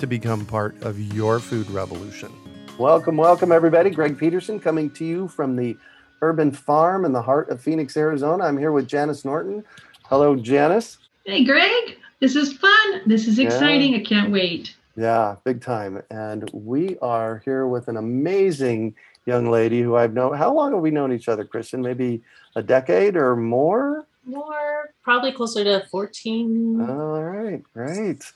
to become part of your food revolution. Welcome, welcome, everybody. Greg Peterson coming to you from the Urban Farm in the heart of Phoenix, Arizona. I'm here with Janice Norton. Hello, Janice. Hey, Greg. This is fun. This is exciting. Yeah. I can't wait. Yeah, big time. And we are here with an amazing young lady who I've known. How long have we known each other, Kristin? Maybe a decade or more? More, probably closer to 14. All right, great.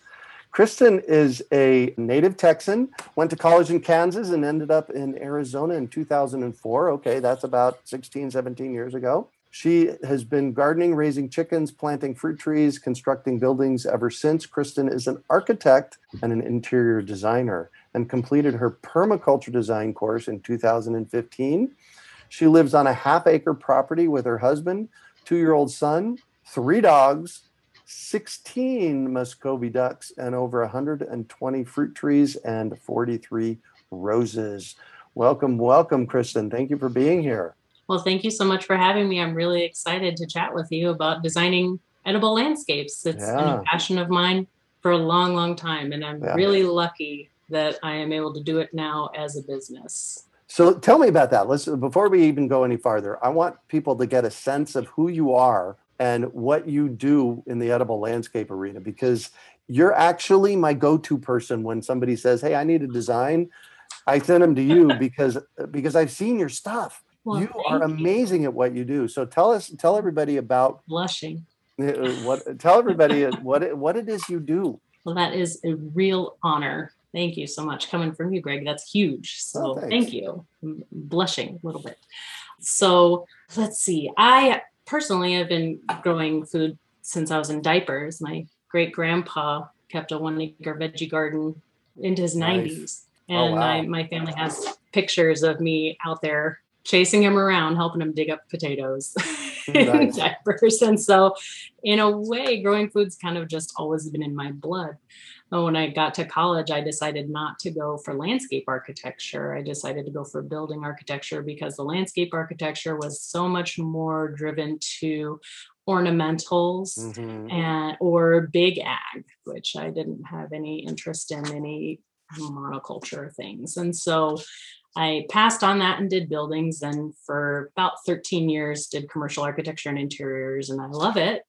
Kristin is a native Texan, went to college in Kansas and ended up in Arizona in 2004. Okay, that's about 16, 17 years ago. She has been gardening, raising chickens, planting fruit trees, constructing buildings ever since. Kristin is an architect and an interior designer and completed her permaculture design course in 2015. She lives on a half acre property with her husband, two year old son, three dogs, 16 Muscovy ducks, and over 120 fruit trees and 43 roses. Welcome, welcome, Kristin. Thank you for being here. Well, thank you so much for having me. I'm really excited to chat with you about designing edible landscapes. It's yeah. been a passion of mine for a long, long time, and I'm yeah. really lucky that I am able to do it now as a business. So tell me about that. Let's before we even go any farther, I want people to get a sense of who you are and what you do in the edible landscape arena because you're actually my go-to person when somebody says hey i need a design i send them to you because because i've seen your stuff. Well, you are amazing you. at what you do. So tell us tell everybody about blushing. uh, what tell everybody eh, what it, what it is you do. Well that is a real honor. Thank you so much. Coming from you greg that's huge. Oh, so oh, thank you. I'm blushing a little bit. So let's see. I personally, I've been growing food since I was in diapers. My great grandpa kept a one acre veggie garden into his nice. 90s. And oh, wow. my, my family has pictures of me out there chasing him around, helping him dig up potatoes in diapers. And so, in a way, growing food's kind of just always been in my blood when I got to college, I decided not to go for landscape architecture. I decided to go for building architecture because the landscape architecture was so much more driven to ornamentals mm-hmm. and or big ag, which I didn't have any interest in any monoculture things. And so I passed on that and did buildings and for about 13 years did commercial architecture and interiors and I love it.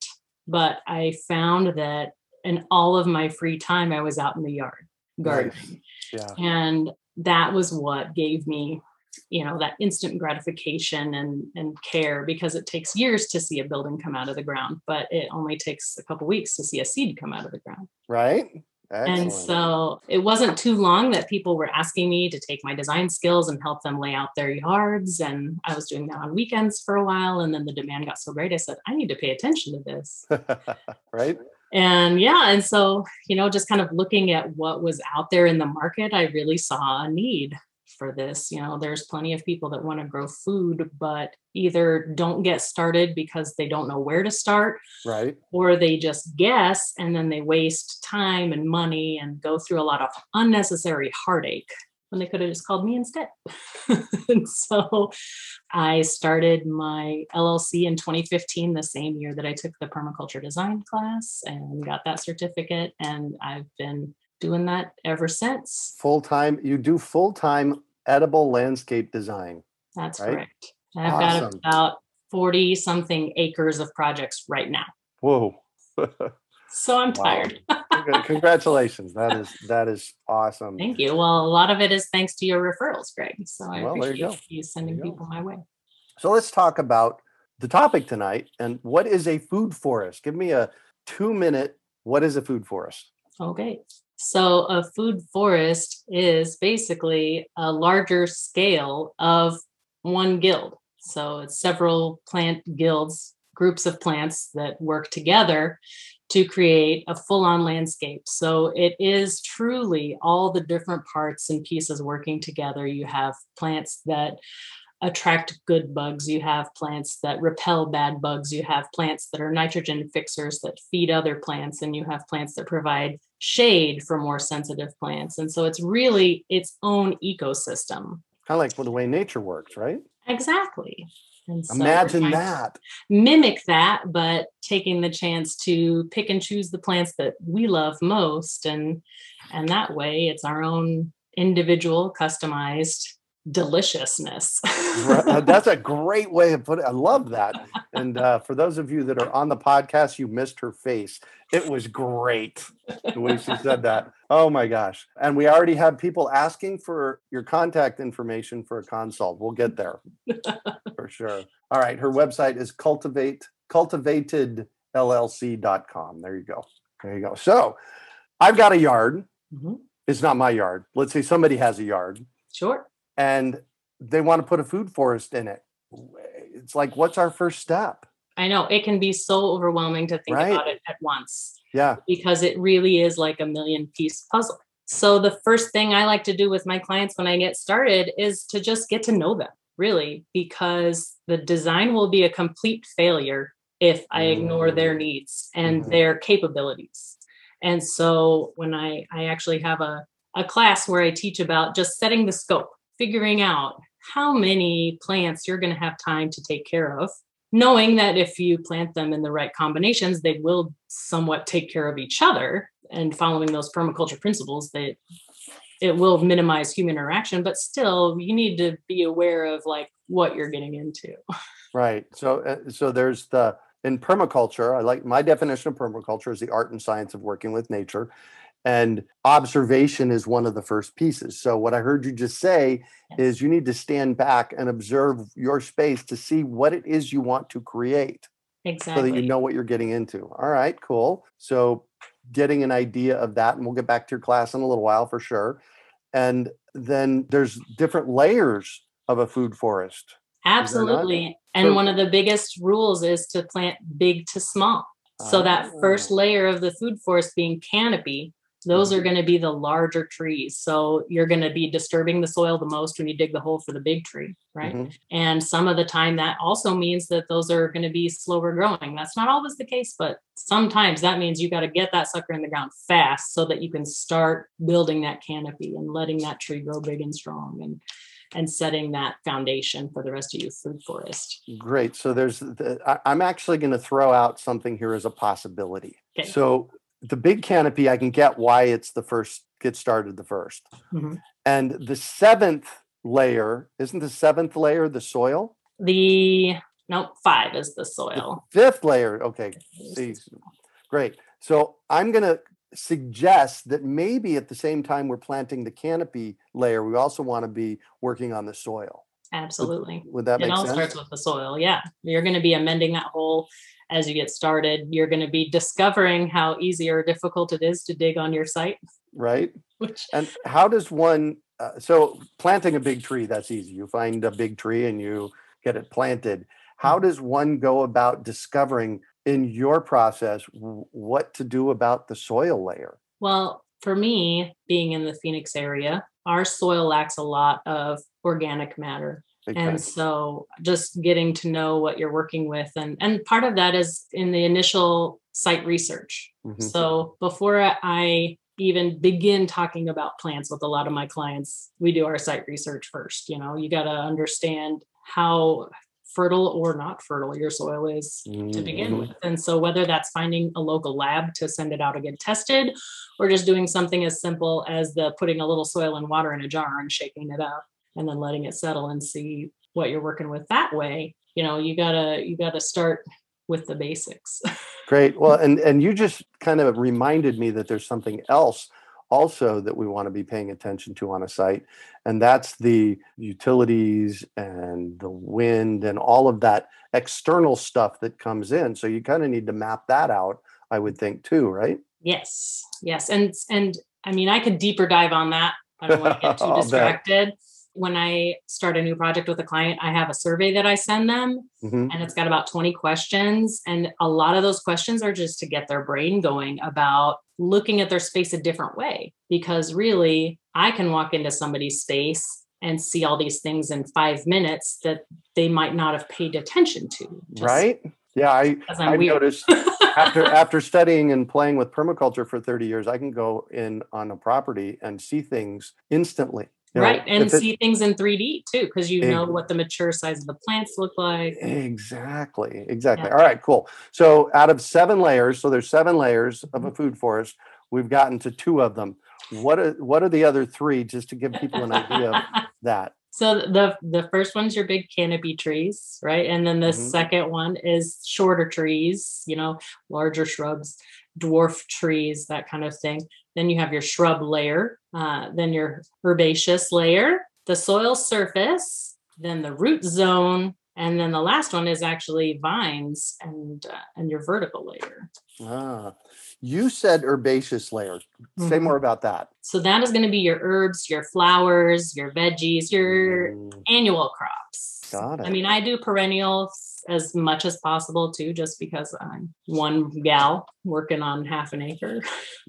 But I found that and all of my free time I was out in the yard gardening. Yeah. And that was what gave me, you know, that instant gratification and and care because it takes years to see a building come out of the ground, but it only takes a couple weeks to see a seed come out of the ground. Right. Excellent. And so it wasn't too long that people were asking me to take my design skills and help them lay out their yards. And I was doing that on weekends for a while. And then the demand got so great, I said, I need to pay attention to this. right and yeah and so you know just kind of looking at what was out there in the market i really saw a need for this. You know there's plenty of people that want to grow food but either don't get started because they don't know where to start right. or they just guess and then they waste time and money and go through a lot of unnecessary heartache when they could have just called me instead. and so I started my LLC in 2015, the same year that I took the permaculture design class and got that certificate. And I've been doing that ever since. Full time, you do full time edible landscape design. That's right? correct. I've awesome. got about 40 something acres of projects right now. Whoa. so I'm tired. Congratulations. That is that is awesome. Thank you. Well, a lot of it is thanks to your referrals, Greg. So I well, appreciate you, you, sending you people my way. So let's talk about the topic tonight and what is a food forest? Give me a two minute what is a food forest? Okay. So a food forest is basically a larger scale of one guild. So it's several plant guilds, groups of plants that work together to create a full on landscape. So it is truly all the different parts and pieces working together. You have plants that attract good bugs, you have plants that repel bad bugs, you have plants that are nitrogen fixers that feed other plants, and you have plants that provide shade for more sensitive plants. And so it's really its own ecosystem. Kind of like the way nature works, right? Exactly. And so Imagine that. Mimic that, but taking the chance to pick and choose the plants that we love most. And and that way it's our own individual customized deliciousness. Uh, that's a great way of putting it. I love that. And uh, for those of you that are on the podcast, you missed her face. It was great the way she said that. Oh my gosh. And we already have people asking for your contact information for a consult. We'll get there for sure. All right. Her website is cultivate cultivatedllc.com. There you go. There you go. So I've got a yard. Mm-hmm. It's not my yard. Let's say somebody has a yard. Sure and they want to put a food forest in it. It's like, what's our first step? I know it can be so overwhelming to think right? about it at once. Yeah. Because it really is like a million piece puzzle. So the first thing I like to do with my clients when I get started is to just get to know them, really, because the design will be a complete failure if I ignore their mm. needs and mm-hmm. their capabilities. And so when I I actually have a a class where I teach about just setting the scope figuring out how many plants you're going to have time to take care of, knowing that if you plant them in the right combinations, they will somewhat take care of each other. And following those permaculture principles, that it will minimize human interaction, but still, you need to be aware of like what you're getting into. Right. So, uh, so there's the in permaculture. I like my definition of permaculture is the art and science of working with nature and observation is one of the first pieces. So, what I heard you just say is you need to stand back and observe your space to see what it is you want to create. Exactly. So that you know what you're getting into. All right, cool. So, getting an idea of that, and we'll get back to your class in a little while for sure. And then there's different layers of a food forest. Absolutely. And so, one of the biggest rules is to plant big to small. So, that first ah. layer of the food forest being canopy those are going to be the larger trees. So you're going to be disturbing the soil the most when you dig the hole for the big tree, right? Mm-hmm. And some of the time that also means that those are going to be slower growing. That's not always the case, but sometimes that means you got to get that sucker in the ground fast so that you can start building that canopy and letting that tree grow big and strong and and setting that foundation for the rest of your food forest. Great. So there's the, I, I'm actually going to throw out something here as a possibility. Okay. So the big canopy, I can get why it's the first, get started the 1st mm-hmm. And the seventh layer, isn't the seventh layer the soil? The, no, five is the soil. The fifth layer, okay. See, great. So I'm going to suggest that maybe at the same time we're planting the canopy layer, we also want to be working on the soil. Absolutely. Would, would that it make all starts with the soil. Yeah. You're going to be amending that hole as you get started. You're going to be discovering how easy or difficult it is to dig on your site. Right. Which... And how does one, uh, so planting a big tree, that's easy. You find a big tree and you get it planted. How mm-hmm. does one go about discovering in your process what to do about the soil layer? Well, for me, being in the Phoenix area, our soil lacks a lot of organic matter. And so just getting to know what you're working with and and part of that is in the initial site research. Mm-hmm. So before I even begin talking about plants with a lot of my clients, we do our site research first, you know, you got to understand how fertile or not fertile your soil is mm-hmm. to begin mm-hmm. with. And so whether that's finding a local lab to send it out to get tested or just doing something as simple as the putting a little soil and water in a jar and shaking it up and then letting it settle and see what you're working with that way you know you gotta you gotta start with the basics. Great. Well, and and you just kind of reminded me that there's something else also that we want to be paying attention to on a site and that's the utilities and the wind and all of that external stuff that comes in so you kind of need to map that out i would think too right? Yes yes and and i mean i could deeper dive on that i don't want to get too distracted when I start a new project with a client, I have a survey that I send them mm-hmm. and it's got about 20 questions. And a lot of those questions are just to get their brain going about looking at their space a different way. Because really, I can walk into somebody's space and see all these things in five minutes that they might not have paid attention to. Right. Yeah. I, I noticed after, after studying and playing with permaculture for 30 years, I can go in on a property and see things instantly know, right and see it, things in 3d too because you know what the mature size of the plants look like. Exactly exactly. Yeah. all right cool. So out of seven layers so there's seven layers of a mm-hmm. food forest we've gotten to two of them. What are what are the other three just to give people an idea of that? So the the first one's your big canopy trees right? And then the mm-hmm. second one is shorter trees you know larger shrubs dwarf trees that kind of thing then you have your shrub layer, uh, then your herbaceous layer, the soil surface, then the root zone, and then the last one is actually vines and uh, and your vertical layer. Ah, you said herbaceous layer. Say mm-hmm. more about that. So that is going to be your herbs, your flowers, your veggies, your mm. annual crops. Got it. I mean, I do perennials as much as possible too, just because I'm one gal working on half an acre.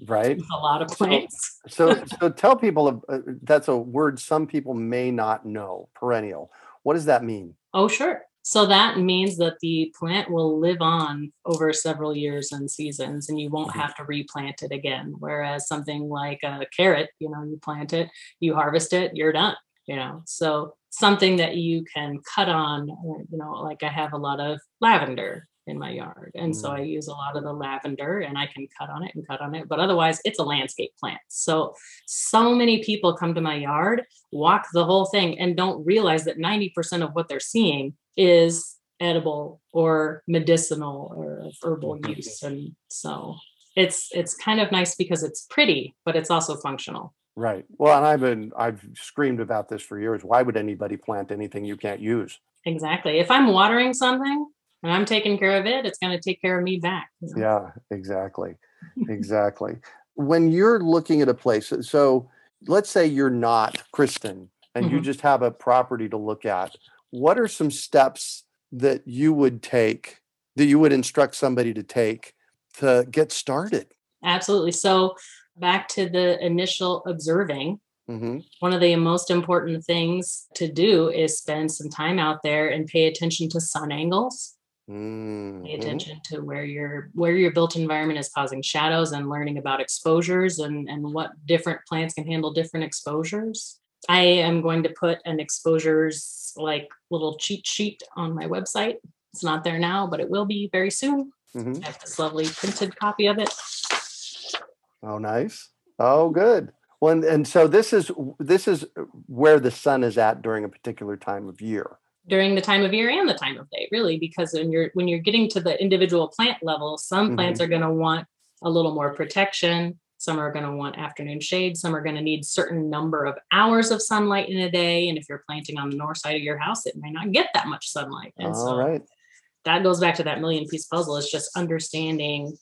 Right. a lot of plants. So, so, so tell people uh, that's a word some people may not know. Perennial. What does that mean? Oh, sure. So that means that the plant will live on over several years and seasons, and you won't mm-hmm. have to replant it again. Whereas something like a carrot, you know, you plant it, you harvest it, you're done. You know, so something that you can cut on you know like i have a lot of lavender in my yard and mm. so i use a lot of the lavender and i can cut on it and cut on it but otherwise it's a landscape plant so so many people come to my yard walk the whole thing and don't realize that 90% of what they're seeing is edible or medicinal or herbal mm-hmm. use and so it's it's kind of nice because it's pretty but it's also functional Right. Well, and I've been I've screamed about this for years. Why would anybody plant anything you can't use? Exactly. If I'm watering something and I'm taking care of it, it's going to take care of me back. You know? Yeah, exactly. exactly. When you're looking at a place, so let's say you're not Kristin and mm-hmm. you just have a property to look at. What are some steps that you would take that you would instruct somebody to take to get started? Absolutely. So back to the initial observing, mm-hmm. one of the most important things to do is spend some time out there and pay attention to sun angles. Mm-hmm. Pay attention to where your where your built environment is causing shadows and learning about exposures and, and what different plants can handle different exposures. I am going to put an exposures like little cheat sheet on my website. It's not there now, but it will be very soon. Mm-hmm. I have this lovely printed copy of it. Oh, nice. Oh, good. Well, and, and so this is this is where the sun is at during a particular time of year. During the time of year and the time of day, really, because when you're when you're getting to the individual plant level, some plants mm-hmm. are going to want a little more protection. Some are going to want afternoon shade. Some are going to need certain number of hours of sunlight in a day. And if you're planting on the north side of your house, it may not get that much sunlight. And All so right. that goes back to that million piece puzzle. Is just understanding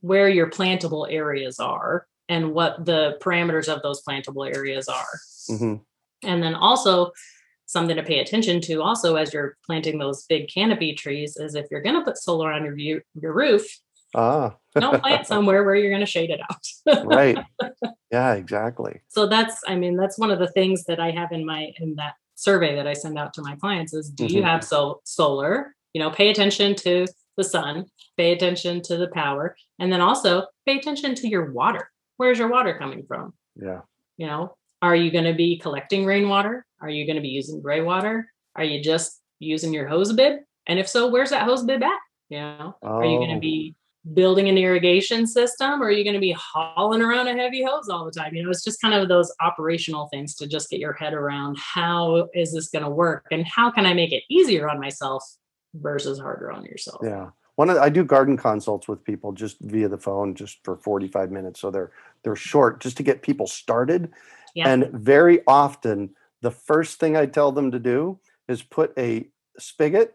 where your plantable areas are and what the parameters of those plantable areas are. Mm-hmm. And then also something to pay attention to also as you're planting those big canopy trees is if you're going to put solar on your view, your roof, ah. don't plant somewhere where you're going to shade it out. right. Yeah, exactly. So that's I mean that's one of the things that I have in my in that survey that I send out to my clients is do mm-hmm. you have so solar? You know, pay attention to the sun, pay attention to the power, and then also pay attention to your water. Where's your water coming from? Yeah. You know, are you going to be collecting rainwater? Are you going to be using gray water? Are you just using your hose bib? And if so, where's that hose bib at? You know, oh. are you going to be building an irrigation system or are you going to be hauling around a heavy hose all the time? You know, it's just kind of those operational things to just get your head around how is this going to work and how can I make it easier on myself versus harder on yourself. Yeah. one of the, I do garden consults with people just via the phone, just for 45 minutes. So they're they're short, just to get people started. Yeah. And very often, the first thing I tell them to do is put a spigot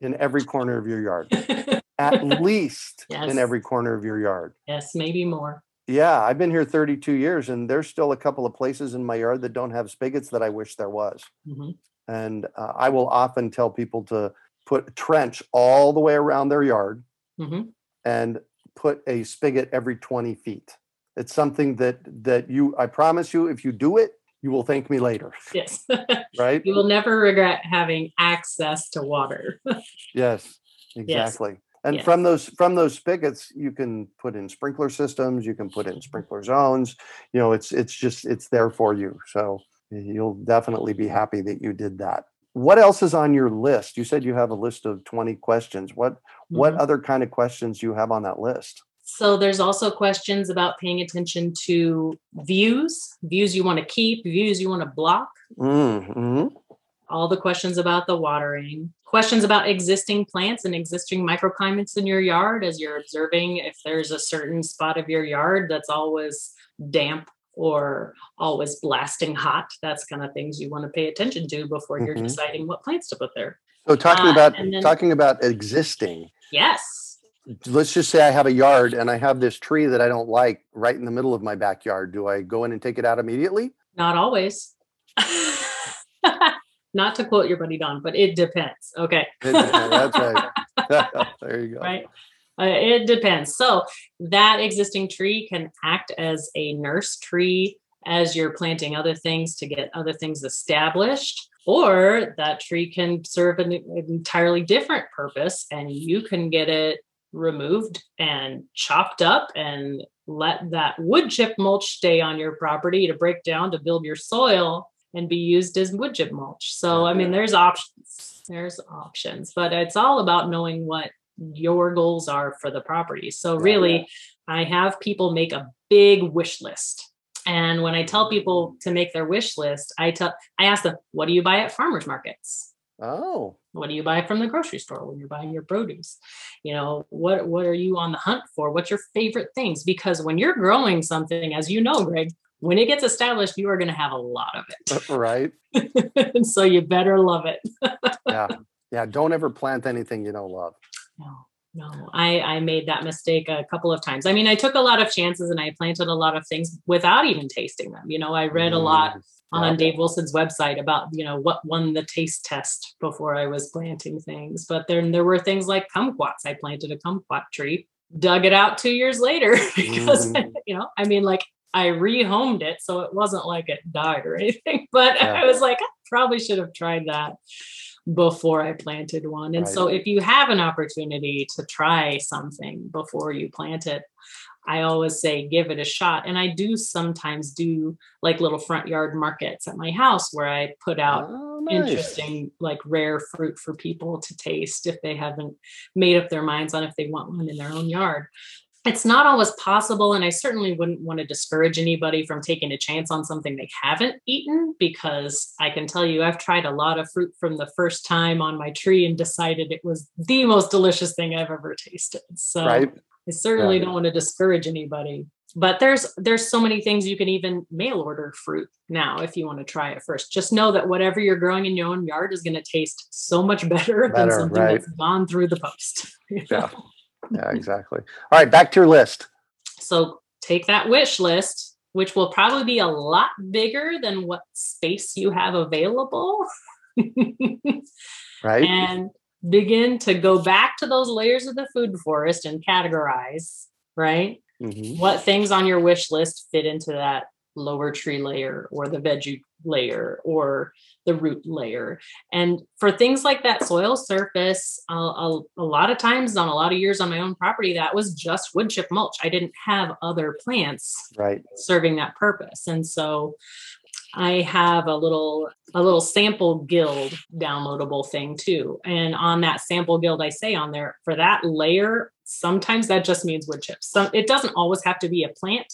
in every corner of your yard, at least Yes. in every corner of your yard. yes, maybe more. Yeah, I've been here 32 years, and there's still a couple of places in my yard that don't have spigots that I wish there was. Mhm. And uh, I will often tell people to put a trench all the way around their yard Mhm. and put a spigot every 20 feet. It's something that that you I promise you if you do it, you will thank me later, Yes. right? you will never regret having access to water. Yes, exactly. And Yes. from those from those spigots, you can put in sprinkler systems, you can put in sprinkler zones. You know, it's it's just it's there for you. So you'll definitely be happy that you did that. What else is on your list? You said you have a list of 20 questions. What what Mhm. other kind of questions do you have on that list? So there's also questions about paying attention to views, views you want to keep, views you want to block, Mm-hmm. All the questions about the watering, questions about existing plants and existing microclimates in your yard as you're observing if there's a certain spot of your yard that's always damp or always blasting hot. That's kind of things you want to pay attention to before you're Mhm. deciding what plants to put there. So talking Uh, about then- talking about existing, Yes. let's just say I have a yard and I have this tree that I don't like right in the middle of my backyard. Do I go in and take it out immediately? Not always. Not to quote your buddy Don, but it depends. Okay. That's right. there you go. right? Uh, it depends. So that existing tree can act as a nurse tree as you're planting other things to get other things established, or that tree can serve an, an entirely different purpose, and you can get it removed and chopped up and let that wood chip mulch stay on your property to break down to build your soil and be used as wood chip mulch. So I mean there's options. There's options, but it's all about knowing what your goals are for the property. So really I have people make a big wish list. And when I tell people mm. to make their wish list, I tell I ask them, what do you buy at farmers markets? Oh, What do you buy from the grocery store when you're buying your produce? You know, what what are you on the hunt for? What's your favorite things? Because when you're growing something, as you know, Greg, when it gets established, you are going to have a lot of right. it. and so you better love it. Yeah. Yeah. Don't ever plant anything you don't love. No, no, I, I made that mistake a couple of times. I mean, I took a lot of chances and I planted a lot of things without even tasting them. You know, I read a lot Mm, on yeah. Dave Wilson's website about, you know, what won the taste test before I was planting things. But then there were things like kumquats. I planted a kumquat tree, dug it out two years later because, Mhm. you know, I mean, like I rehomed it. So it wasn't like it died or anything, but Yeah. I was like, I probably should have tried that before I planted one. And so if you have an opportunity to try something before you plant it, I always say give it a shot. And I do sometimes do like little front yard markets at my house where I put out Oh, nice. interesting, like rare fruit for people to taste if they haven't made up their minds on if they want one in their own yard. It's not always possible, and I certainly wouldn't want to discourage anybody from taking a chance on something they haven't eaten because I can tell you I've tried a lot of fruit from the first time on my tree and decided it was the most delicious thing I've ever tasted. So Right. I certainly Yeah. don't want to discourage anybody. But there's there's so many things you can even mail order fruit now if you want to try it first. Just know that whatever you're growing in your own yard is going to taste so much better, than something right. that's gone through the post. Yeah. know? Yeah, exactly. All right. Back to your list. So take that wish list, which will probably be a lot bigger than what space you have available. Right. and begin to go back to those layers of the food forest and categorize, right? Mhm. What things on your wish list fit into that lower tree layer or the veggie layer or the root layer. And for things like that soil surface, a, a, a lot of times on a lot of years on my own property, that was just wood chip mulch. I didn't have other plants Right. serving that purpose. And so I have a little a little sample guild downloadable thing too. And on that sample guild I say on there for that layer, sometimes that just means wood chips. So it doesn't always have to be a plant,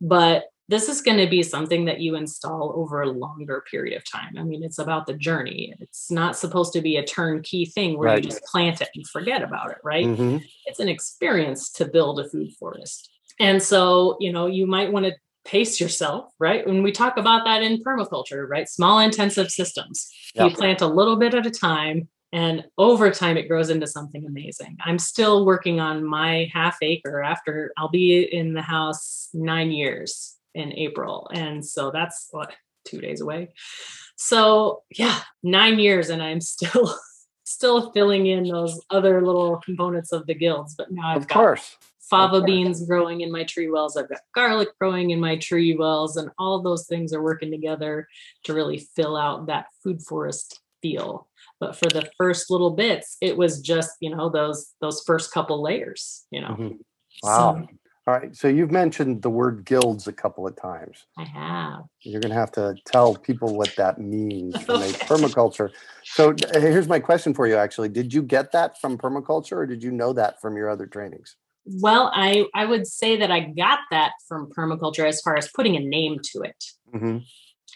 but this is going to be something that you install over a longer period of time. I mean, it's about the journey. It's not supposed to be a turnkey thing where right. you just plant it and forget about it, right? Mm-hmm. It's an experience to build a food forest. And so, you know, you might want to pace yourself, right? When we talk about that in permaculture, right? Small intensive systems. Yep. You plant a little bit at a time and over time it grows into something amazing. I'm still working on my half acre after I'll be in the house 9 years in April. And so that's what 2 days away. So, yeah, 9 years and I'm still still filling in those other little components of the guilds, but now I've of got course fava beans growing in my tree wells. I've got garlic growing in my tree wells, and all those things are working together to really fill out that food forest feel. But for the first little bits, it was just you know those those first couple layers. You know. Mm-hmm. Wow. So, all right. So you've mentioned the word guilds a couple of times. I have. You're going to have to tell people what that means from okay. permaculture. So here's my question for you actually. Did you get that from permaculture or did you know that from your other trainings? Well, I I would say that I got that from permaculture as far as putting a name to it. Mm-hmm.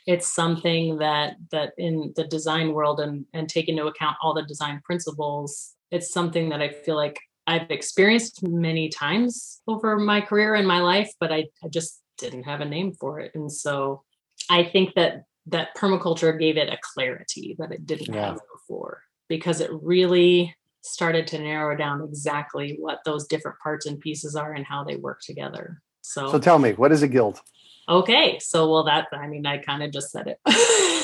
It's something that that in the design world and and take into account all the design principles. It's something that I feel like I've experienced many times over my career and my life, but I, I just didn't have a name for it. And so I think that that permaculture gave it a clarity that it didn't yeah. have before because it really started to narrow down exactly what those different parts and pieces are and how they work together. So, so tell me, what is a guild? Okay, so well, that I mean, I kind of just said it.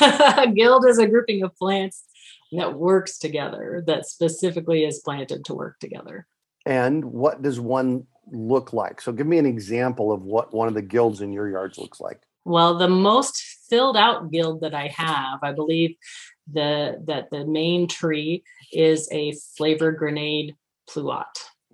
a guild is a grouping of plants that works together, that specifically is planted to work together. And what does one look like? So, give me an example of what one of the guilds in your yards looks like. Well, the most filled out guild that I have, I believe, the that the main tree is a flavored grenade pluot.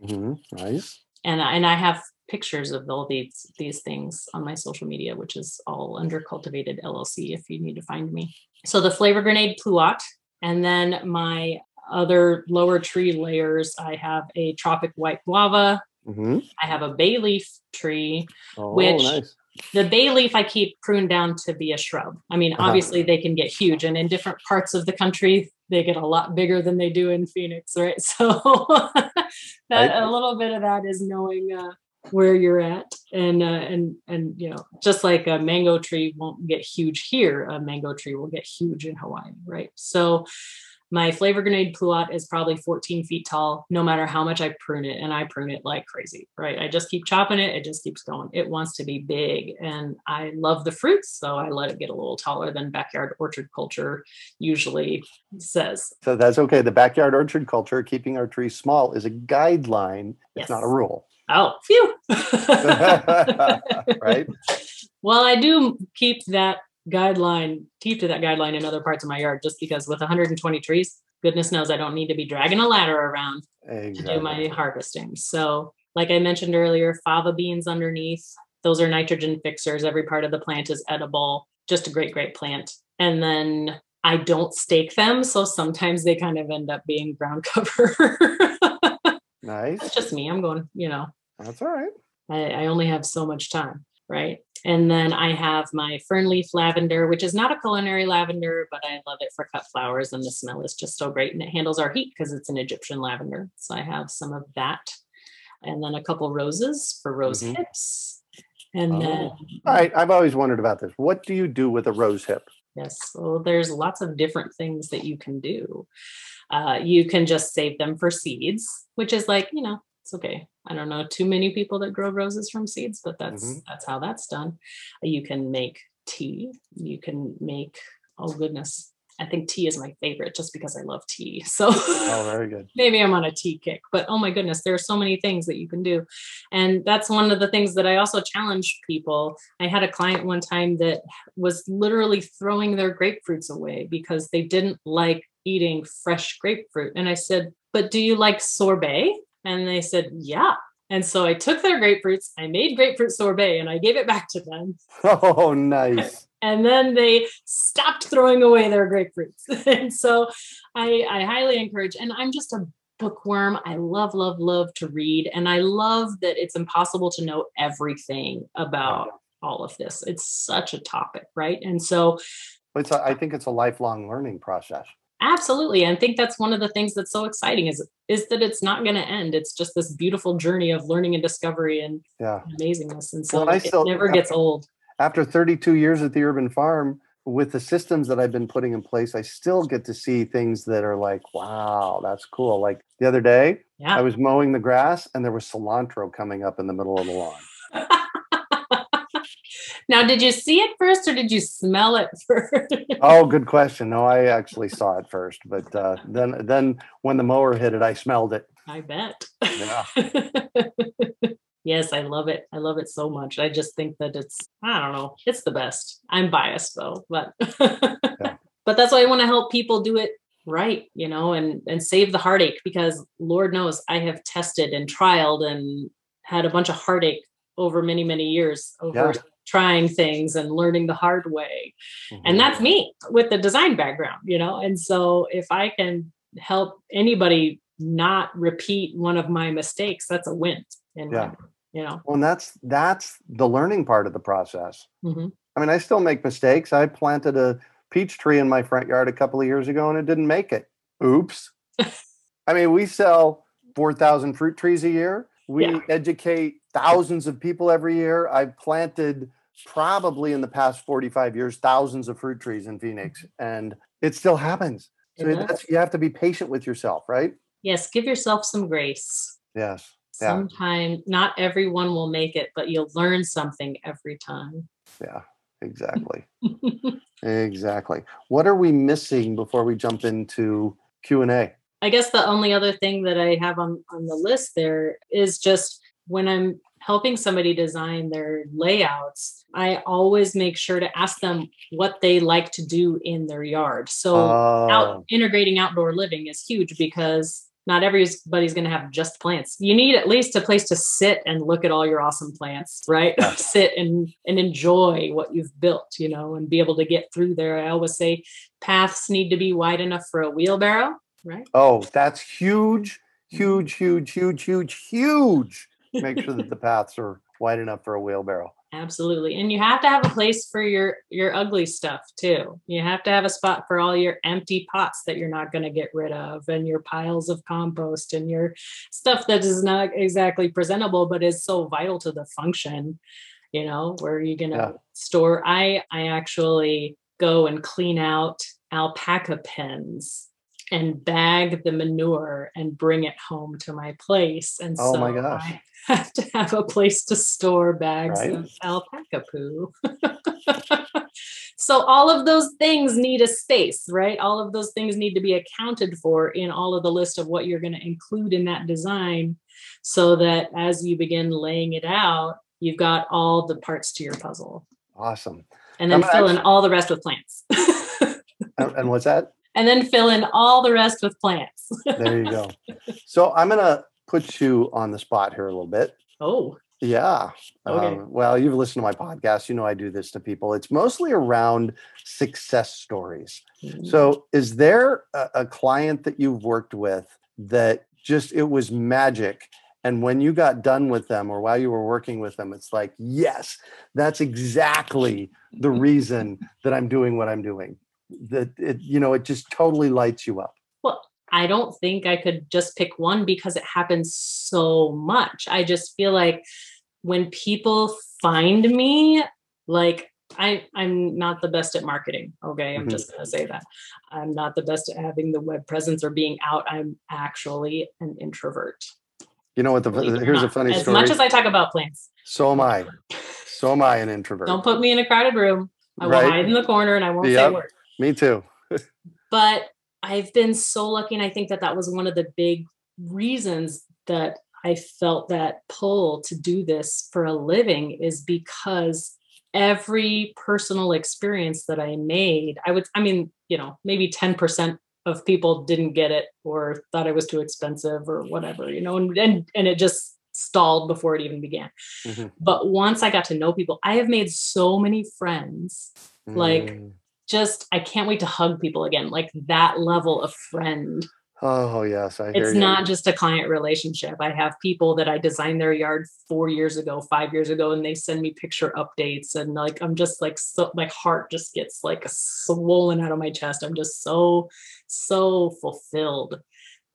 Mm-hmm. Nice. And and I have pictures of all these these things on my social media, which is all under cultivated LLC if you need to find me. So the flavor grenade pluot, and then my other lower tree layers, I have a tropic white guava. Mm-hmm. I have a bay leaf tree, oh, which nice the bay leaf I keep pruned down to be a shrub. I mean, uh-huh. obviously they can get huge, and in different parts of the country, they get a lot bigger than they do in Phoenix, right? So that a little bit of that is knowing uh, where you're at, and uh, and and you know, just like a mango tree won't get huge here, a mango tree will get huge in Hawaii, right? So my flavor grenade pluot is probably 14 feet tall, no matter how much I prune it. And I prune it like crazy, right? I just keep chopping it. It just keeps going. It wants to be big. And I love the fruits. So I let it get a little taller than backyard orchard culture usually says. So that's okay. The backyard orchard culture, keeping our trees small, is a guideline. It's yes. not a rule. Oh, phew. right. Well, I do keep that guideline, keep to that guideline in other parts of my yard just because with 120 trees, goodness knows I don't need to be dragging a ladder around exactly. to do my harvesting. So, like I mentioned earlier, fava beans underneath, those are nitrogen fixers. Every part of the plant is edible. Just a great, great plant. And then I don't stake them. So sometimes they kind of end up being ground cover. Nice. That's just me. I'm going, you know. That's all right. I, I only have so much time right? And then I have my fern leaf lavender, which is not a culinary lavender, but I love it for cut flowers. And the smell is just so great. And it handles our heat because it's an Egyptian lavender. So I have some of that. And then a couple roses for rose mm-hmm. hips. And oh. then. All right. I've always wondered about this. What do you do with a rose hip? Yes. Well, there's lots of different things that you can do. Uh, you can just save them for seeds, which is like, you know, it's okay. I don't know too many people that grow roses from seeds, but that's mm-hmm. that's how that's done. You can make tea. You can make oh goodness. I think tea is my favorite just because I love tea. So oh, very good. maybe I'm on a tea kick, but oh my goodness, there are so many things that you can do. And that's one of the things that I also challenge people. I had a client one time that was literally throwing their grapefruits away because they didn't like eating fresh grapefruit. And I said, but do you like sorbet? And they said, yeah. And so I took their grapefruits, I made grapefruit sorbet, and I gave it back to them. Oh, nice. And then they stopped throwing away their grapefruits. and so I, I highly encourage, and I'm just a bookworm. I love, love, love to read. And I love that it's impossible to know everything about all of this. It's such a topic, right? And so it's a, I think it's a lifelong learning process. Absolutely. I think that's one of the things that's so exciting is is that it's not going to end. It's just this beautiful journey of learning and discovery and yeah. amazingness. And so well, it still, never gets old. After 32 years at the urban farm, with the systems that I've been putting in place, I still get to see things that are like, wow, that's cool. Like the other day, yeah. I was mowing the grass and there was cilantro coming up in the middle of the lawn. Now, did you see it first or did you smell it first? oh, good question. No, I actually saw it first, but uh, then then when the mower hit it, I smelled it. I bet. Yeah. yes, I love it. I love it so much. I just think that it's I don't know, it's the best. I'm biased though, but yeah. but that's why I want to help people do it right you know and and save the heartache because lord knows i have tested and trialed and had a bunch of heartache over many many years over yeah trying things and learning the hard way. Mm-hmm. And that's me with the design background, you know. And so if I can help anybody not repeat one of my mistakes, that's a win. And yeah. you know. Well, and that's that's the learning part of the process. Mm-hmm. I mean, I still make mistakes. I planted a peach tree in my front yard a couple of years ago and it didn't make it. Oops. I mean, we sell 4,000 fruit trees a year. We yeah. educate thousands of people every year. I've planted probably in the past 45 years thousands of fruit trees in Phoenix, mm-hmm. and it still happens. So that's, you have to be patient with yourself, right? Yes, give yourself some grace. Yes. Yeah. Sometimes not everyone will make it, but you'll learn something every time. Yeah, exactly. exactly. What are we missing before we jump into Q&A? I guess the only other thing that I have on, on the list there is just when I'm helping somebody design their layouts, I always make sure to ask them what they like to do in their yard. So out, oh. integrating outdoor living is huge because not everybody's going to have just plants. You need at least a place to sit and look at all your awesome plants, right? sit and and enjoy what you've built, you know, and be able to get through there. I always say paths need to be wide enough for a wheelbarrow, right? Oh, that's huge, huge, huge, huge, huge, huge make sure that the paths are wide enough for a wheelbarrow. Absolutely and you have to have a place for your your ugly stuff too. You have to have a spot for all your empty pots that you're not going to get rid of and your piles of compost and your stuff that is not exactly presentable but is so vital to the function you know where are you going to yeah. store. I i actually go and clean out alpaca pens and bag the manure and bring it home to my place. And oh so my gosh. I have to have a place to store bags right. of alpaca poo. so all of those things need a space, right? All of those things need to be accounted for in all of the list of what you're going to include in that design so that as you begin laying it out, you've got all the parts to your puzzle. Awesome. And then fill actually, in all the rest with plants. and, and what's that? And then fill in all the rest with plants. there you go. So I'm going to put you on the spot here a little bit. Oh. Yeah. Okay. Um, well, you've listened to my podcast. You know, I do this to people. It's mostly around success stories. Mm-hmm. So, is there a, a client that you've worked with that just it was magic? And when you got done with them or while you were working with them, it's like, yes, that's exactly the reason that I'm doing what I'm doing that it you know it just totally lights you up well i don't think i could just pick one because it happens so much i just feel like when people find me like I, I'm not the best at marketing. Okay. I'm mm-hmm. just going to say that. I'm not the best at having the web presence or being out. I'm actually an introvert. You know what? The, here's a funny as story. As much as I talk about plants. So am I. So am I an introvert. Don't put me in a crowded room. I will hide in the corner and I won't yep. say a word. Me too. but I've been so lucky. And I think that that was one of the big reasons that I felt that pull to do this for a living is because every personal experience that I made, I would, I mean, you know, maybe 10% of people didn't get it or thought it was too expensive or whatever, you know, and, and, and it just stalled before it even began. Mm-hmm. But once I got to know people, I have made so many friends. Mm. Like just I can't wait to hug people again, like that level of friend. Oh yes, I It's not just a client relationship. I have people that I designed their yard four years ago, five years ago, and they send me picture updates, and like I'm just like so my heart just gets like swollen out of my chest. I'm just so so fulfilled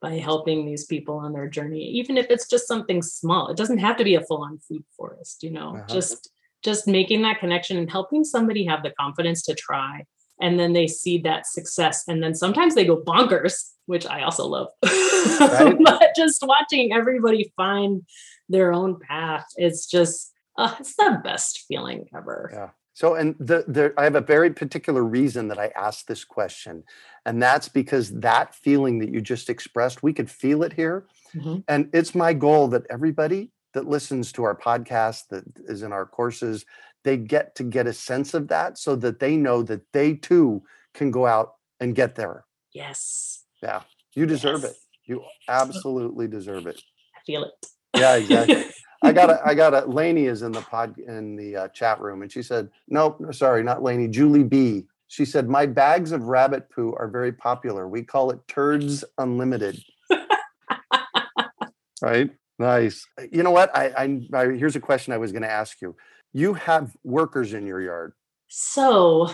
by helping these people on their journey, even if it's just something small. It doesn't have to be a full-on food forest, you know. Uh-huh. Just just making that connection and helping somebody have the confidence to try and then they see that success and then sometimes they go bonkers which i also love right? but just watching everybody find their own path it's just uh, it's the best feeling ever yeah so and the, the i have a very particular reason that i asked this question and that's because that feeling that you just expressed we could feel it here mm-hmm. and it's my goal that everybody that listens to our podcast that is in our courses they get to get a sense of that so that they know that they too can go out and get there. Yes. Yeah. You deserve yes. it. You absolutely deserve it. I feel it. Yeah, exactly. I got a, I got a, Laney is in the pod, in the uh, chat room and she said, nope, sorry, not Laney, Julie B. She said, my bags of rabbit poo are very popular. We call it turds unlimited. right. Nice. You know what? I, I, I here's a question I was going to ask you you have workers in your yard. So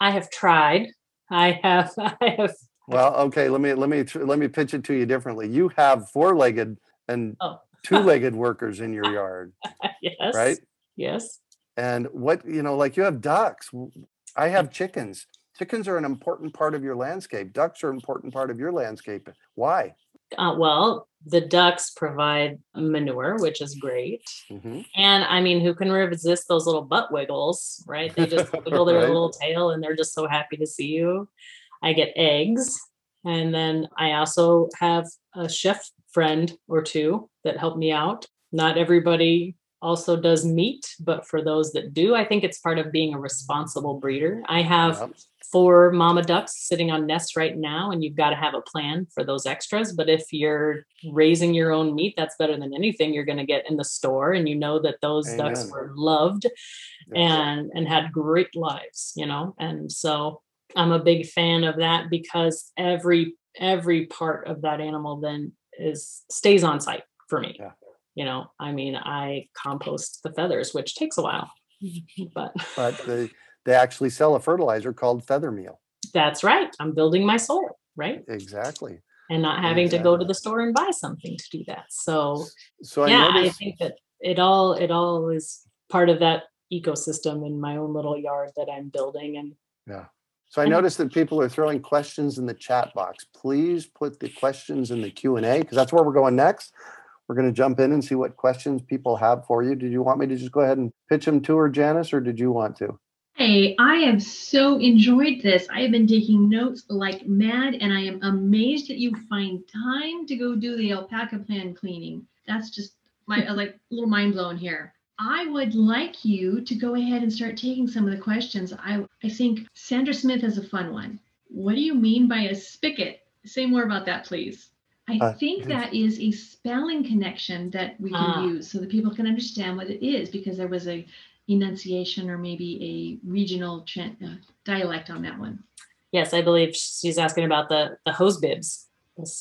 I have tried. I have, I have. Well, okay. Let me let me let me pitch it to you differently. You have four-legged and oh. two-legged workers in your yard. yes. Right. Yes. And what you know, like you have ducks. I have mm. chickens. Chickens are an important part of your landscape. Ducks are an important part of your landscape. Why? Uh, well, the ducks provide manure, which is great. Mm-hmm. And I mean, who can resist those little butt wiggles, right? They just wiggle their right. little tail and they're just so happy to see you. I get eggs. And then I also have a chef friend or two that help me out. Not everybody also does meat, but for those that do, I think it's part of being a responsible breeder. I have four mama ducks sitting on nests right now and you've got to have a plan for those extras but if you're raising your own meat that's better than anything you're going to get in the store and you know that those Amen. ducks were loved and and had great lives you know and so i'm a big fan of that because every every part of that animal then is stays on site for me yeah. You know i mean i compost the feathers which takes a while but but they they actually sell a fertilizer called feather meal. That's right. I'm building my soil, right? Exactly. And not having exactly. to go to the store and buy something to do that. So, so I yeah, noticed... I think that it all it all is part of that ecosystem in my own little yard that I'm building. And yeah. So I mhm. noticed that people are throwing questions in the chat box. Please put the questions in the Q and A because that's where we're going next. We're going to jump in and see what questions people have for you. Did you want me to just go ahead and pitch them to her, Janice, or did you want to? Hey, I have so enjoyed this. I have been taking notes like mad, and I am amazed that you find time to go do the alpaca plan cleaning. That's just my like little mind blown here. I would like you to go ahead and start taking some of the questions. I I think Sandra Smith has a fun one. What do you mean by a spigot? Say more about that, please. I uh, think that is a spelling connection that we can uh, use so that people can understand what it is because there was a enunciation or maybe a regional uh, dialect on that one. Yes, I believe she's asking about the the hose bibs.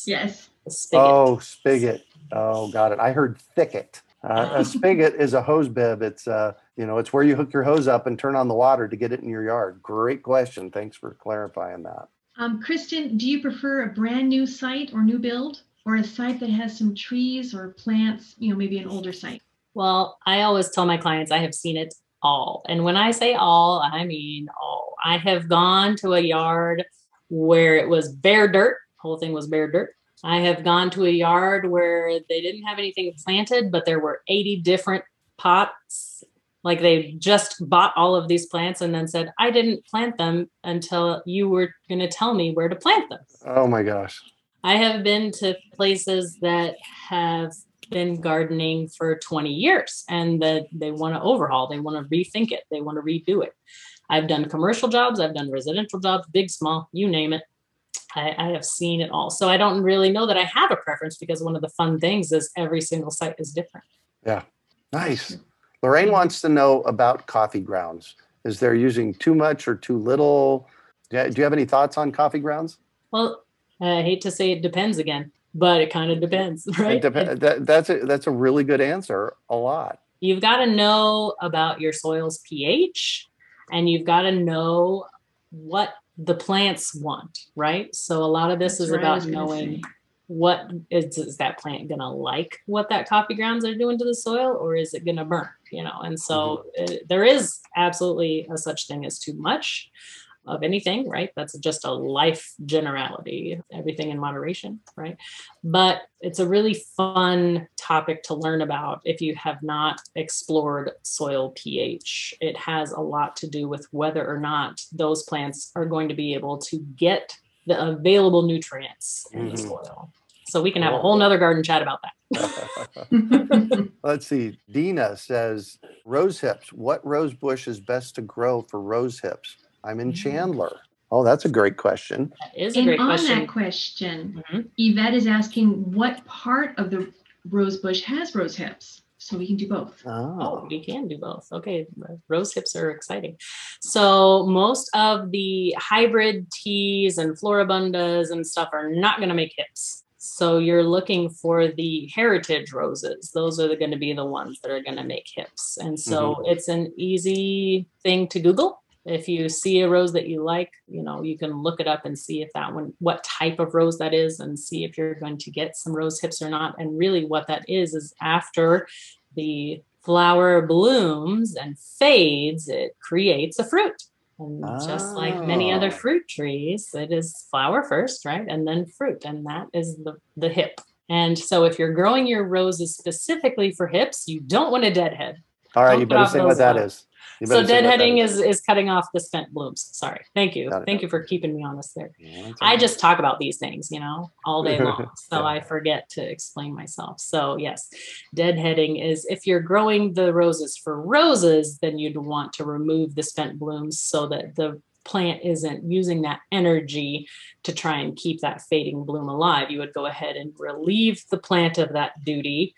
yes. Spigot. Oh, spigot. Oh, got it. I heard thicket. Uh, a spigot is a hose bib. It's uh, you know, it's where you hook your hose up and turn on the water to get it in your yard. Great question. Thanks for clarifying that. Um, Kristin, do you prefer a brand new site or new build, or a site that has some trees or plants? You know, maybe an older site. Well, I always tell my clients I have seen it all. And when I say all, I mean all. I have gone to a yard where it was bare dirt, whole thing was bare dirt. I have gone to a yard where they didn't have anything planted, but there were 80 different pots. Like they just bought all of these plants and then said, I didn't plant them until you were going to tell me where to plant them. Oh my gosh. I have been to places that have been gardening for 20 years and that they want to overhaul, they want to rethink it, they want to redo it. I've done commercial jobs, I've done residential jobs, big, small, you name it. I, I, have seen it all. So I don't really know that I have a preference because one of the fun things is every single site is different. Yeah. Nice. Lorraine wants to know about coffee grounds. Is there using too much or too little? Do you have any thoughts on coffee grounds? Well, I hate to say it depends again, but it kind of depends, right? Dep- that, that's a that's a really good answer. A lot. You've got to know about your soil's pH, and you've got to know what the plants want, right? So a lot of this That's is what I was about knowing what is, is that plant gonna like what that coffee grounds are doing to the soil, or is it gonna burn? You know, and so Mm-hmm. uh, there is absolutely a such thing as too much of anything, right? That's just a life generality, everything in moderation, right? But it's a really fun topic to learn about if you have not explored soil pH. It has a lot to do with whether or not those plants are going to be able to get the available nutrients in the Mhm. soil. So we can have a whole nother garden chat about that. Let's see. Dina says rose hips. What rose bush is best to grow for rose hips? I'm in Mm. Chandler. Oh, that's a great question. That is a and great on question. that question, Mhm. Yvette is asking what part of the rose bush has rose hips? So we can do both. Oh, Oh, we can do both. Okay, rose hips are exciting. So most of the hybrid teas and floribundas and stuff are not going to make hips. So you're looking for the heritage roses. Those are going to be the ones that are going to make hips. And so mm-hmm. it's an easy thing to Google. If you see a rose that you like, you know, you can look it up and see if that one, what type of rose that is, and see if you're going to get some rose hips or not. And really, what that is, is after the flower blooms and fades, it creates a fruit. And just like many other Oh. fruit trees, it is flower first, right? And then fruit. And that is the, the hip. And so if you're growing your roses specifically for hips, you don't want a deadhead. all right. Don't You better say what that is. So better say what that deadheading is is cutting off the spent blooms. Sorry. Thank you. It. Thank you for keeping me honest there. Yeah, I just talk about these things, you know, all day long. So Yeah. I forget to explain myself. So, yes, deadheading is if you're growing the roses for roses, then you'd want to remove the spent blooms so that the plant isn't using that energy to try and keep that fading bloom alive. You would go ahead and relieve the plant of that duty.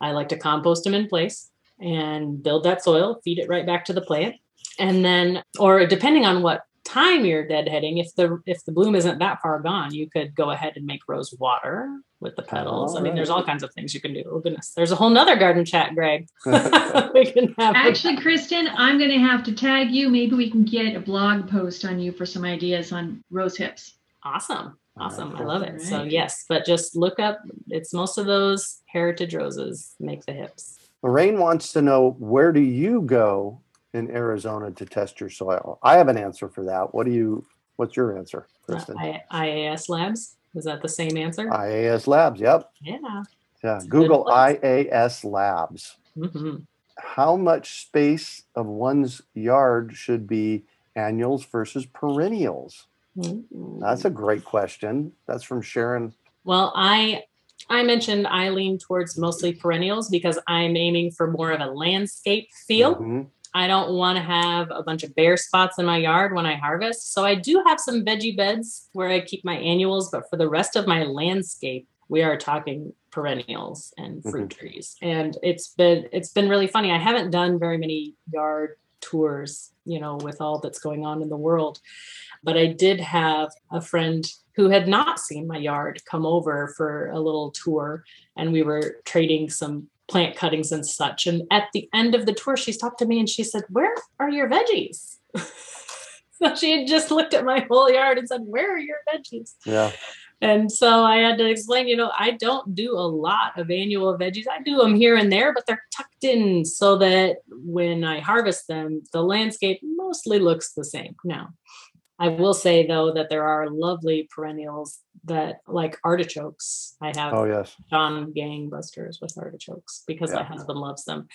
I like to compost them in place and build that soil, feed it right back to the plant. And then, or depending on what time you're deadheading, if the if the bloom isn't that far gone, you could go ahead and make rose water with the petals. I mean, there's all kinds of things you can do. Oh goodness, there's a whole nother garden chat, Greg. we can have Actually, Kristin, I'm going to have to tag you. Maybe we can get a blog post on you for some ideas on rose hips. awesome. Awesome. I love it. So yes, but just look up it's most of those heritage roses make the hips. Lorraine wants to know where do you go in Arizona to test your soil? I have an answer for that. What do you? What's your answer, Uh, Kristin? I, IAS labs. Is that the same answer? IAS Labs. Yep. yeah. Yeah. good Google. IAS Labs. hmm How much space of one's yard should be annuals versus perennials? That's a great question. That's from Sharon. Well, I I mentioned I lean towards mostly perennials because I'm aiming for more of a landscape feel. Mhm. I don't want to have a bunch of bare spots in my yard when I harvest. So I do have some veggie beds where I keep my annuals, but for the rest of my landscape, we are talking perennials and fruit trees. And it's been it's been really funny. I haven't done very many yard tours, you know, with all that's going on in the world. But I did have a friend who had not seen my yard come over for a little tour and we were trading some plant cuttings and such. And at the end of the tour, she stopped to me and she said, Where are your veggies? so she had just looked at my whole yard and said, Where are your veggies? Yeah. And so I had to explain, you know, I don't do a lot of annual veggies. I do them here and there, but they're tucked in so that when I harvest them, the landscape mostly looks the same. Now, I will say though that there are lovely perennials that like artichokes. I have Oh yes. John gangbusters with artichokes because my husband loves them.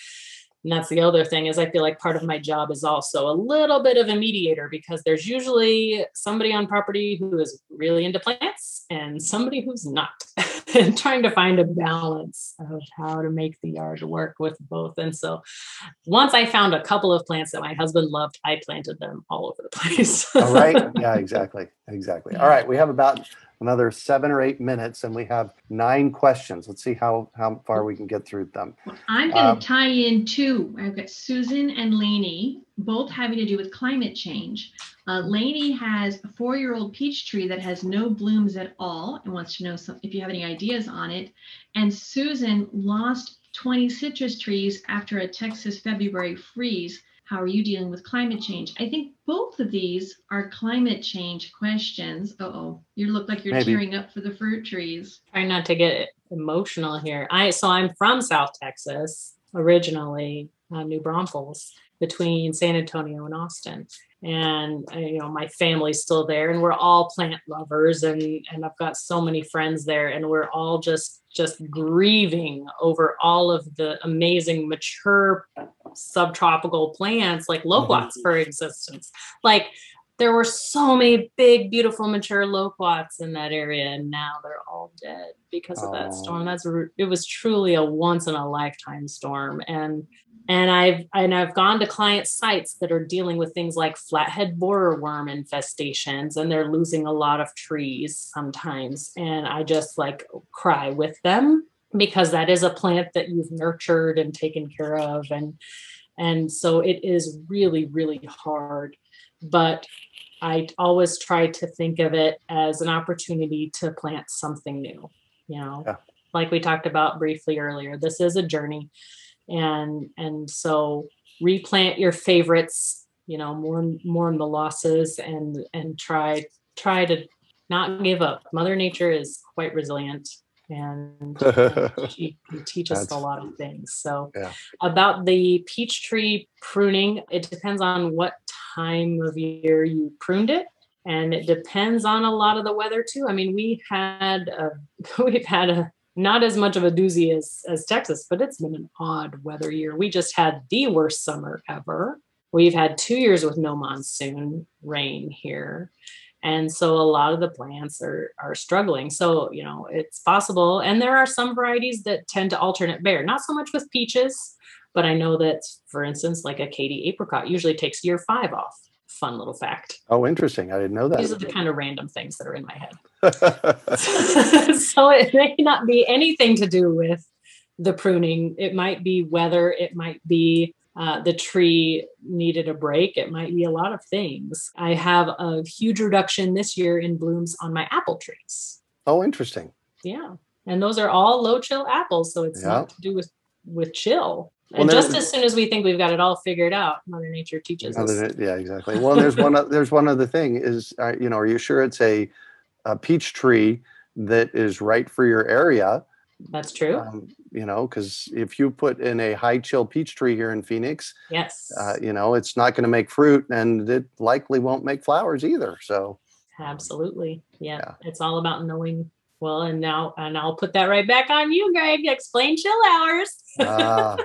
And that's the other thing is I feel like part of my job is also a little bit of a mediator because there's usually somebody on property who is really into plants and somebody who's not. and trying to find a balance of how to make the yard work with both. And so once I found a couple of plants that my husband loved, I planted them all over the place. All right. Yeah, exactly. Exactly. All right. We have about another seven or eight minutes, and we have nine questions. Let's see how how far we can get through them. I'm going to um, tie in two. I've got Susan and Lainey, both having to do with climate change. Uh, Lainey has a four-year-old peach tree that has no blooms at all and wants to know some, if you have any ideas on it. And Susan lost 20 citrus trees after a Texas February freeze. How are you dealing with climate change? I think both of these are climate change questions. oh, you look like you're Maybe. tearing up for the fruit trees. Trying not to get emotional here. I so I'm from South Texas originally, uh, New Braunfels, between San Antonio and Austin and uh, you know my family's still there and we're all plant lovers and and I've got so many friends there and we're all just just grieving over all of the amazing mature subtropical plants like loquats mm-hmm. for existence like there were so many big beautiful mature loquats in that area and now they're all dead because of that storm. That's it was truly a once in a lifetime storm and and I've and I've gone to client sites that are dealing with things like flathead borer worm infestations and they're losing a lot of trees sometimes and I just like cry with them because that is a plant that you've nurtured and taken care of and and so it is really really hard. But I always try to think of it as an opportunity to plant something new you know? Yeah. like we talked about briefly earlier this is a journey and and so replant your favorites you know mourn mourn the losses and and try try to not give up. Mother nature is quite resilient and she can teach us a lot of things so yeah. about the peach tree pruning it depends on what time of year you pruned it and it depends on a lot of the weather too i mean we had a, we've had a not as much of a doozy as, as Texas, but it's been an odd weather year. We just had the worst summer ever. We've had two years with no monsoon rain here. And so a lot of the plants are, are struggling. So, you know, it's possible. And there are some varieties that tend to alternate bear, not so much with peaches, but I know that, for instance, like a Katy apricot usually takes year five off fun little fact. Oh, interesting. I didn't know that. These are the kind of random things that are in my head. so it may not be anything to do with the pruning. It might be weather. It might be uh, the tree needed a break. It might be a lot of things. I have a huge reduction this year in blooms on my apple trees. Oh, interesting. Yeah. And those are all low chill apples. So it's yeah. not to do with with chill. Well, and just as soon as we think we've got it all figured out, Mother Nature teaches Mother, us. Yeah, exactly. Well, there's one. there's one other thing. Is uh, you know, are you sure it's a, a peach tree that is right for your area? That's true. Um, you know, because if you put in a high chill peach tree here in Phoenix, yes, uh, you know, it's not going to make fruit, and it likely won't make flowers either. So, absolutely, yeah. yeah. It's all about knowing well, and now and I'll put that right back on you, Greg. Explain chill hours. uh,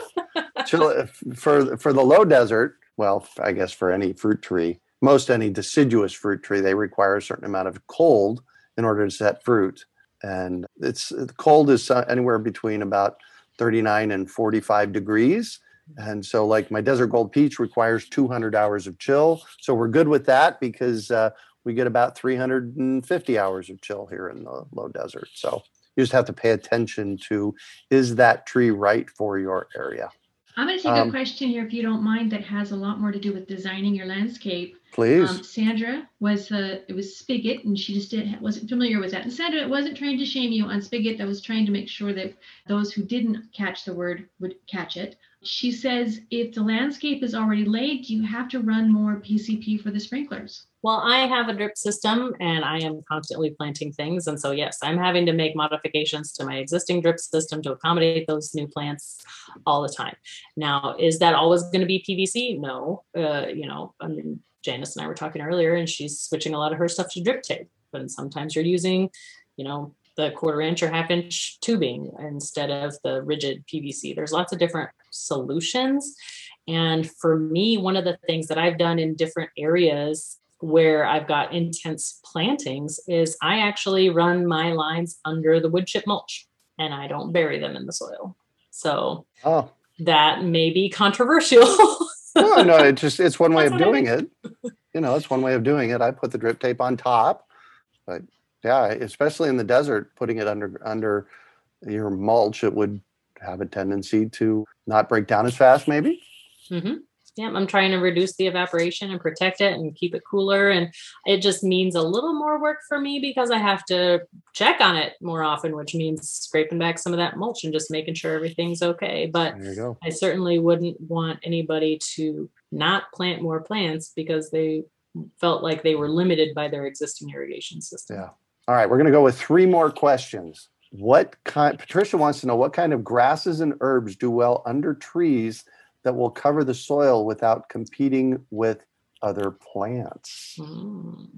chill for for the low desert. Well, I guess for any fruit tree, most any deciduous fruit tree, they require a certain amount of cold in order to set fruit, and it's cold is anywhere between about 39 and 45 degrees. And so, like my desert gold peach requires 200 hours of chill. So we're good with that because uh, we get about 350 hours of chill here in the low desert. So you just have to pay attention to is that tree right for your area? I'm going to take um, a question here, if you don't mind, that has a lot more to do with designing your landscape. Please. Um, Sandra was uh, it was Spigot, and she just didn't, wasn't familiar with that. And Sandra wasn't trying to shame you on Spigot. I was trying to make sure that those who didn't catch the word would catch it. She says, if the landscape is already laid, do you have to run more PVC for the sprinklers? Well, I have a drip system and I am constantly planting things. And so, yes, I'm having to make modifications to my existing drip system to accommodate those new plants all the time. Now, is that always going to be PVC? No. Uh, you know, I mean, Janice and I were talking earlier, and she's switching a lot of her stuff to drip tape. And sometimes you're using, you know, the quarter inch or half inch tubing instead of the rigid PVC. There's lots of different solutions. And for me, one of the things that I've done in different areas where I've got intense plantings is I actually run my lines under the wood chip mulch and I don't bury them in the soil. So oh. that may be controversial. no, no, it's just it's one way of doing it. You know, it's one way of doing it. I put the drip tape on top, but Yeah, especially in the desert, putting it under under your mulch, it would have a tendency to not break down as fast, maybe. Mm-hmm. I'm trying to reduce the evaporation and protect it and keep it cooler. And it just means a little more work for me because I have to check on it more often, which means scraping back some of that mulch and just making sure everything's okay. But I certainly wouldn't want anybody to not plant more plants because they felt like they were limited by their existing irrigation system. Yeah. All right, we're going to go with three more questions. What kind, Patricia wants to know what kind of grasses and herbs do well under trees that will cover the soil without competing with other plants? Mm.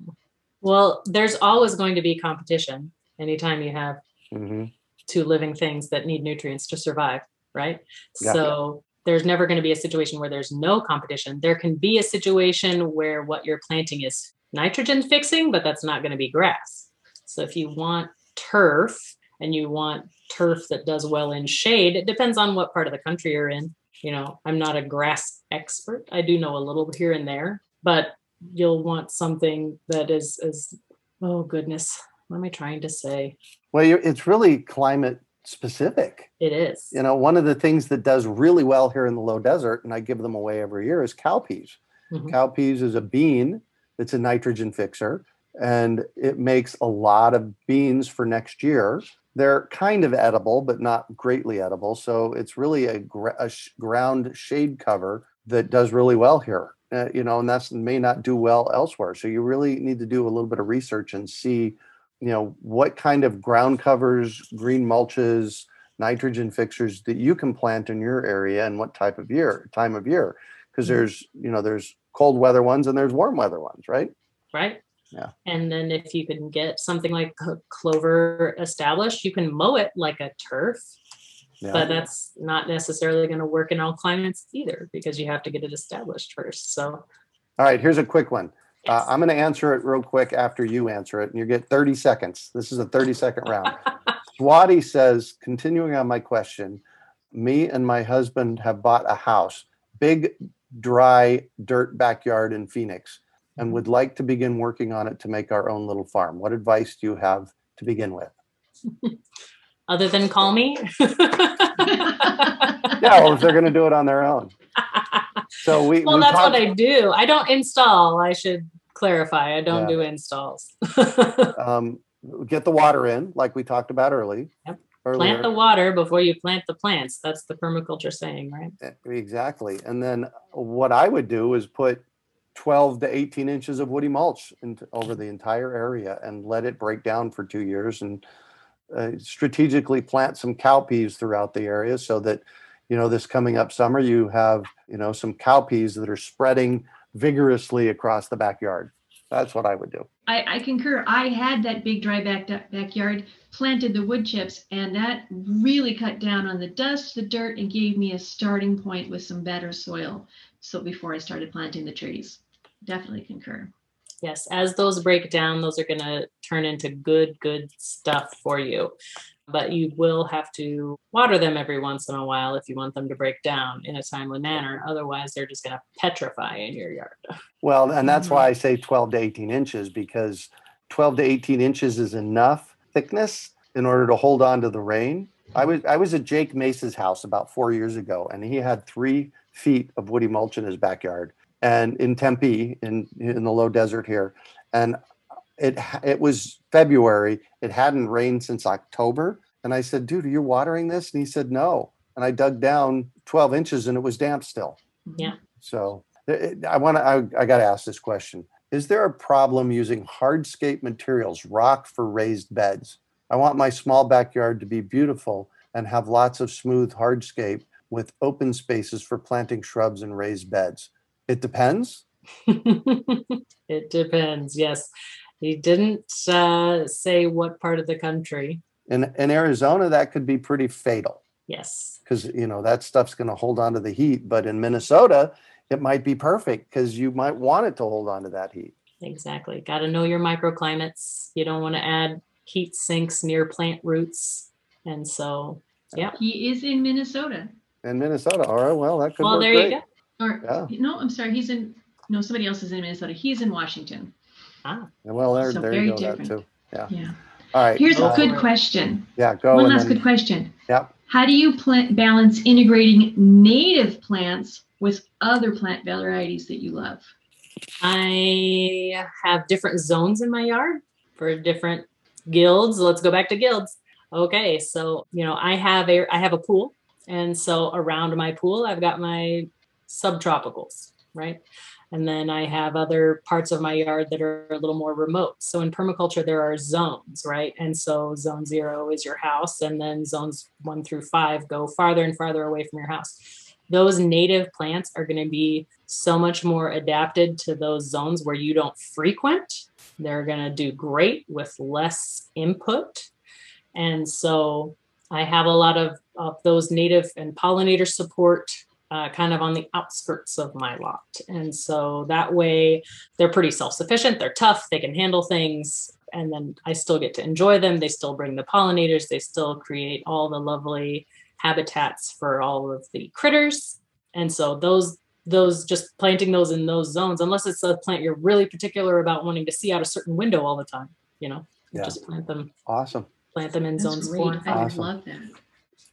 Well, there's always going to be competition anytime you have mm-hmm. two living things that need nutrients to survive, right? Yeah. So there's never going to be a situation where there's no competition. There can be a situation where what you're planting is nitrogen fixing, but that's not going to be grass. So if you want turf and you want turf that does well in shade, it depends on what part of the country you're in. You know, I'm not a grass expert. I do know a little here and there, but you'll want something that is is oh goodness, what am I trying to say? Well, it's really climate specific. It is. You know, one of the things that does really well here in the low desert, and I give them away every year, is cowpeas. Mm-hmm. Cowpeas is a bean that's a nitrogen fixer, and it makes a lot of beans for next year. They're kind of edible, but not greatly edible. So it's really a, a sh- ground shade cover that does really well here. Uh, you know, and that's may not do well elsewhere. So you really need to do a little bit of research and see you know what kind of ground covers green mulches nitrogen fixers that you can plant in your area and what type of year time of year because mm-hmm. there's you know there's cold weather ones and there's warm weather ones right right yeah and then if you can get something like clover established you can mow it like a turf yeah. but that's not necessarily going to work in all climates either because you have to get it established first so all right here's a quick one uh, I'm going to answer it real quick after you answer it, and you get 30 seconds. This is a 30 second round. Swati says, continuing on my question, me and my husband have bought a house, big, dry dirt backyard in Phoenix, and would like to begin working on it to make our own little farm. What advice do you have to begin with? Other than call me? yeah, well, if they're going to do it on their own. So we. Well, we that's talked- what I do. I don't install. I should clarify. I don't yeah. do installs. um, get the water in, like we talked about early. Yep. Earlier. Plant the water before you plant the plants. That's the permaculture saying, right? Exactly. And then what I would do is put 12 to 18 inches of woody mulch over the entire area and let it break down for two years and uh, strategically plant some cowpeas throughout the area so that you know this coming up summer you have you know some cowpeas that are spreading vigorously across the backyard. That's what i would do. I, I concur. I had that big dry back backyard planted the wood chips and that really cut down on the dust the dirt and gave me a starting point with some better soil so before i started planting the trees definitely concur yes as those break down those are going to turn into good good stuff for you but you will have to water them every once in a while if you want them to break down in a timely manner. Otherwise, they're just going to petrify in your yard. Well, and that's why I say 12 to 18 inches because 12 to 18 inches is enough thickness in order to hold on to the rain. I was I was at Jake Mace's house about four years ago, and he had three feet of woody mulch in his backyard, and in Tempe, in in the low desert here, and it it was February. It hadn't rained since October. And I said, dude, are you watering this? And he said, no. And I dug down 12 inches and it was damp still. Yeah. So it, I want to, I, I got to ask this question. Is there a problem using hardscape materials, rock for raised beds? I want my small backyard to be beautiful and have lots of smooth hardscape with open spaces for planting shrubs and raised beds. It depends. it depends. Yes. He didn't uh, say what part of the country. In in Arizona, that could be pretty fatal. Yes. Because you know that stuff's going to hold on to the heat, but in Minnesota, it might be perfect because you might want it to hold on to that heat. Exactly. Got to know your microclimates. You don't want to add heat sinks near plant roots, and so yeah. He is in Minnesota. In Minnesota. All right. Well, that could. Well, there great. you go. Or yeah. no, I'm sorry. He's in. No, somebody else is in Minnesota. He's in Washington. Ah. Well, there, so there you go. Different. That too. Yeah. Yeah. All right. Here's a good question. Yeah, go. One last then- good question. Yeah. How do you plant balance integrating native plants with other plant varieties that you love? I have different zones in my yard for different guilds. Let's go back to guilds. Okay, so you know, I have a I have a pool, and so around my pool, I've got my subtropicals, right? And then I have other parts of my yard that are a little more remote. So in permaculture, there are zones, right? And so zone zero is your house, and then zones one through five go farther and farther away from your house. Those native plants are going to be so much more adapted to those zones where you don't frequent. They're going to do great with less input. And so I have a lot of, of those native and pollinator support uh, kind of on the outskirts of my lot. And so that way they're pretty self sufficient, they're tough, they can handle things. And then I still get to enjoy them. They still bring the pollinators, they still create all the lovely habitats for all of the critters. And so those those just planting those in those zones, unless it's a plant you're really particular about wanting to see out a certain window all the time, you know, Yeah. just plant them, Awesome. plant them in That's zones great. four and I five. would Awesome. love that.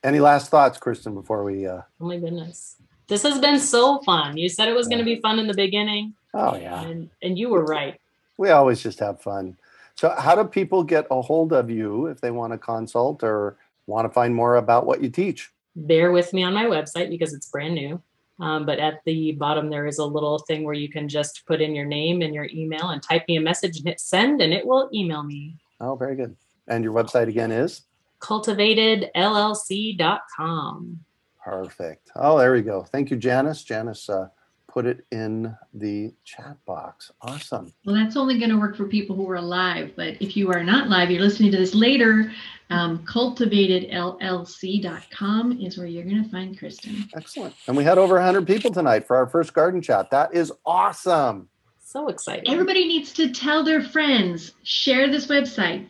Any last thoughts, Kristin, before we? Uh, Oh my goodness. This has been so fun. You said it was going to be fun in the beginning, oh yeah, and, and you were right. we always just have fun. So, how do people get a hold of you if they want to consult or want to find more about what you teach? Bear with me on my website because it's brand new. Um, but at the bottom, there is a little thing where you can just put in your name and your email and type me a message and hit send, and it will email me. Oh, very good. And your website again is cultivatedllc.com. perfect. Oh, there we go. Thank you, Janice. Janice uh, put it in the chat box. Awesome. Well, that's only going to work for people who are live. But if you are not live, you're listening to this later, um, cultivatedllc.com is where you're going to find Kristin. Excellent. And we had over 100 people tonight for our first garden chat. That is awesome. So exciting. Everybody needs to tell their friends, share this website,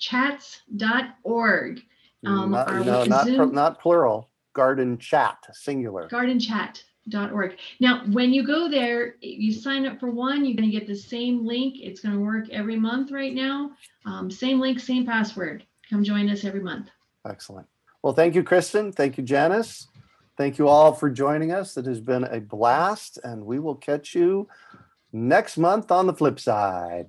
www.gardenchats.org. Um, not, no, not, Zoom- not plural. Garden chat, singular. gardenchat.org. Now, when you go there, you sign up for one, you're going to get the same link. It's going to work every month right now. Um, same link, same password. Come join us every month. Excellent. Well, thank you, Kristin. Thank you, Janice. Thank you all for joining us. It has been a blast, and we will catch you next month on the flip side.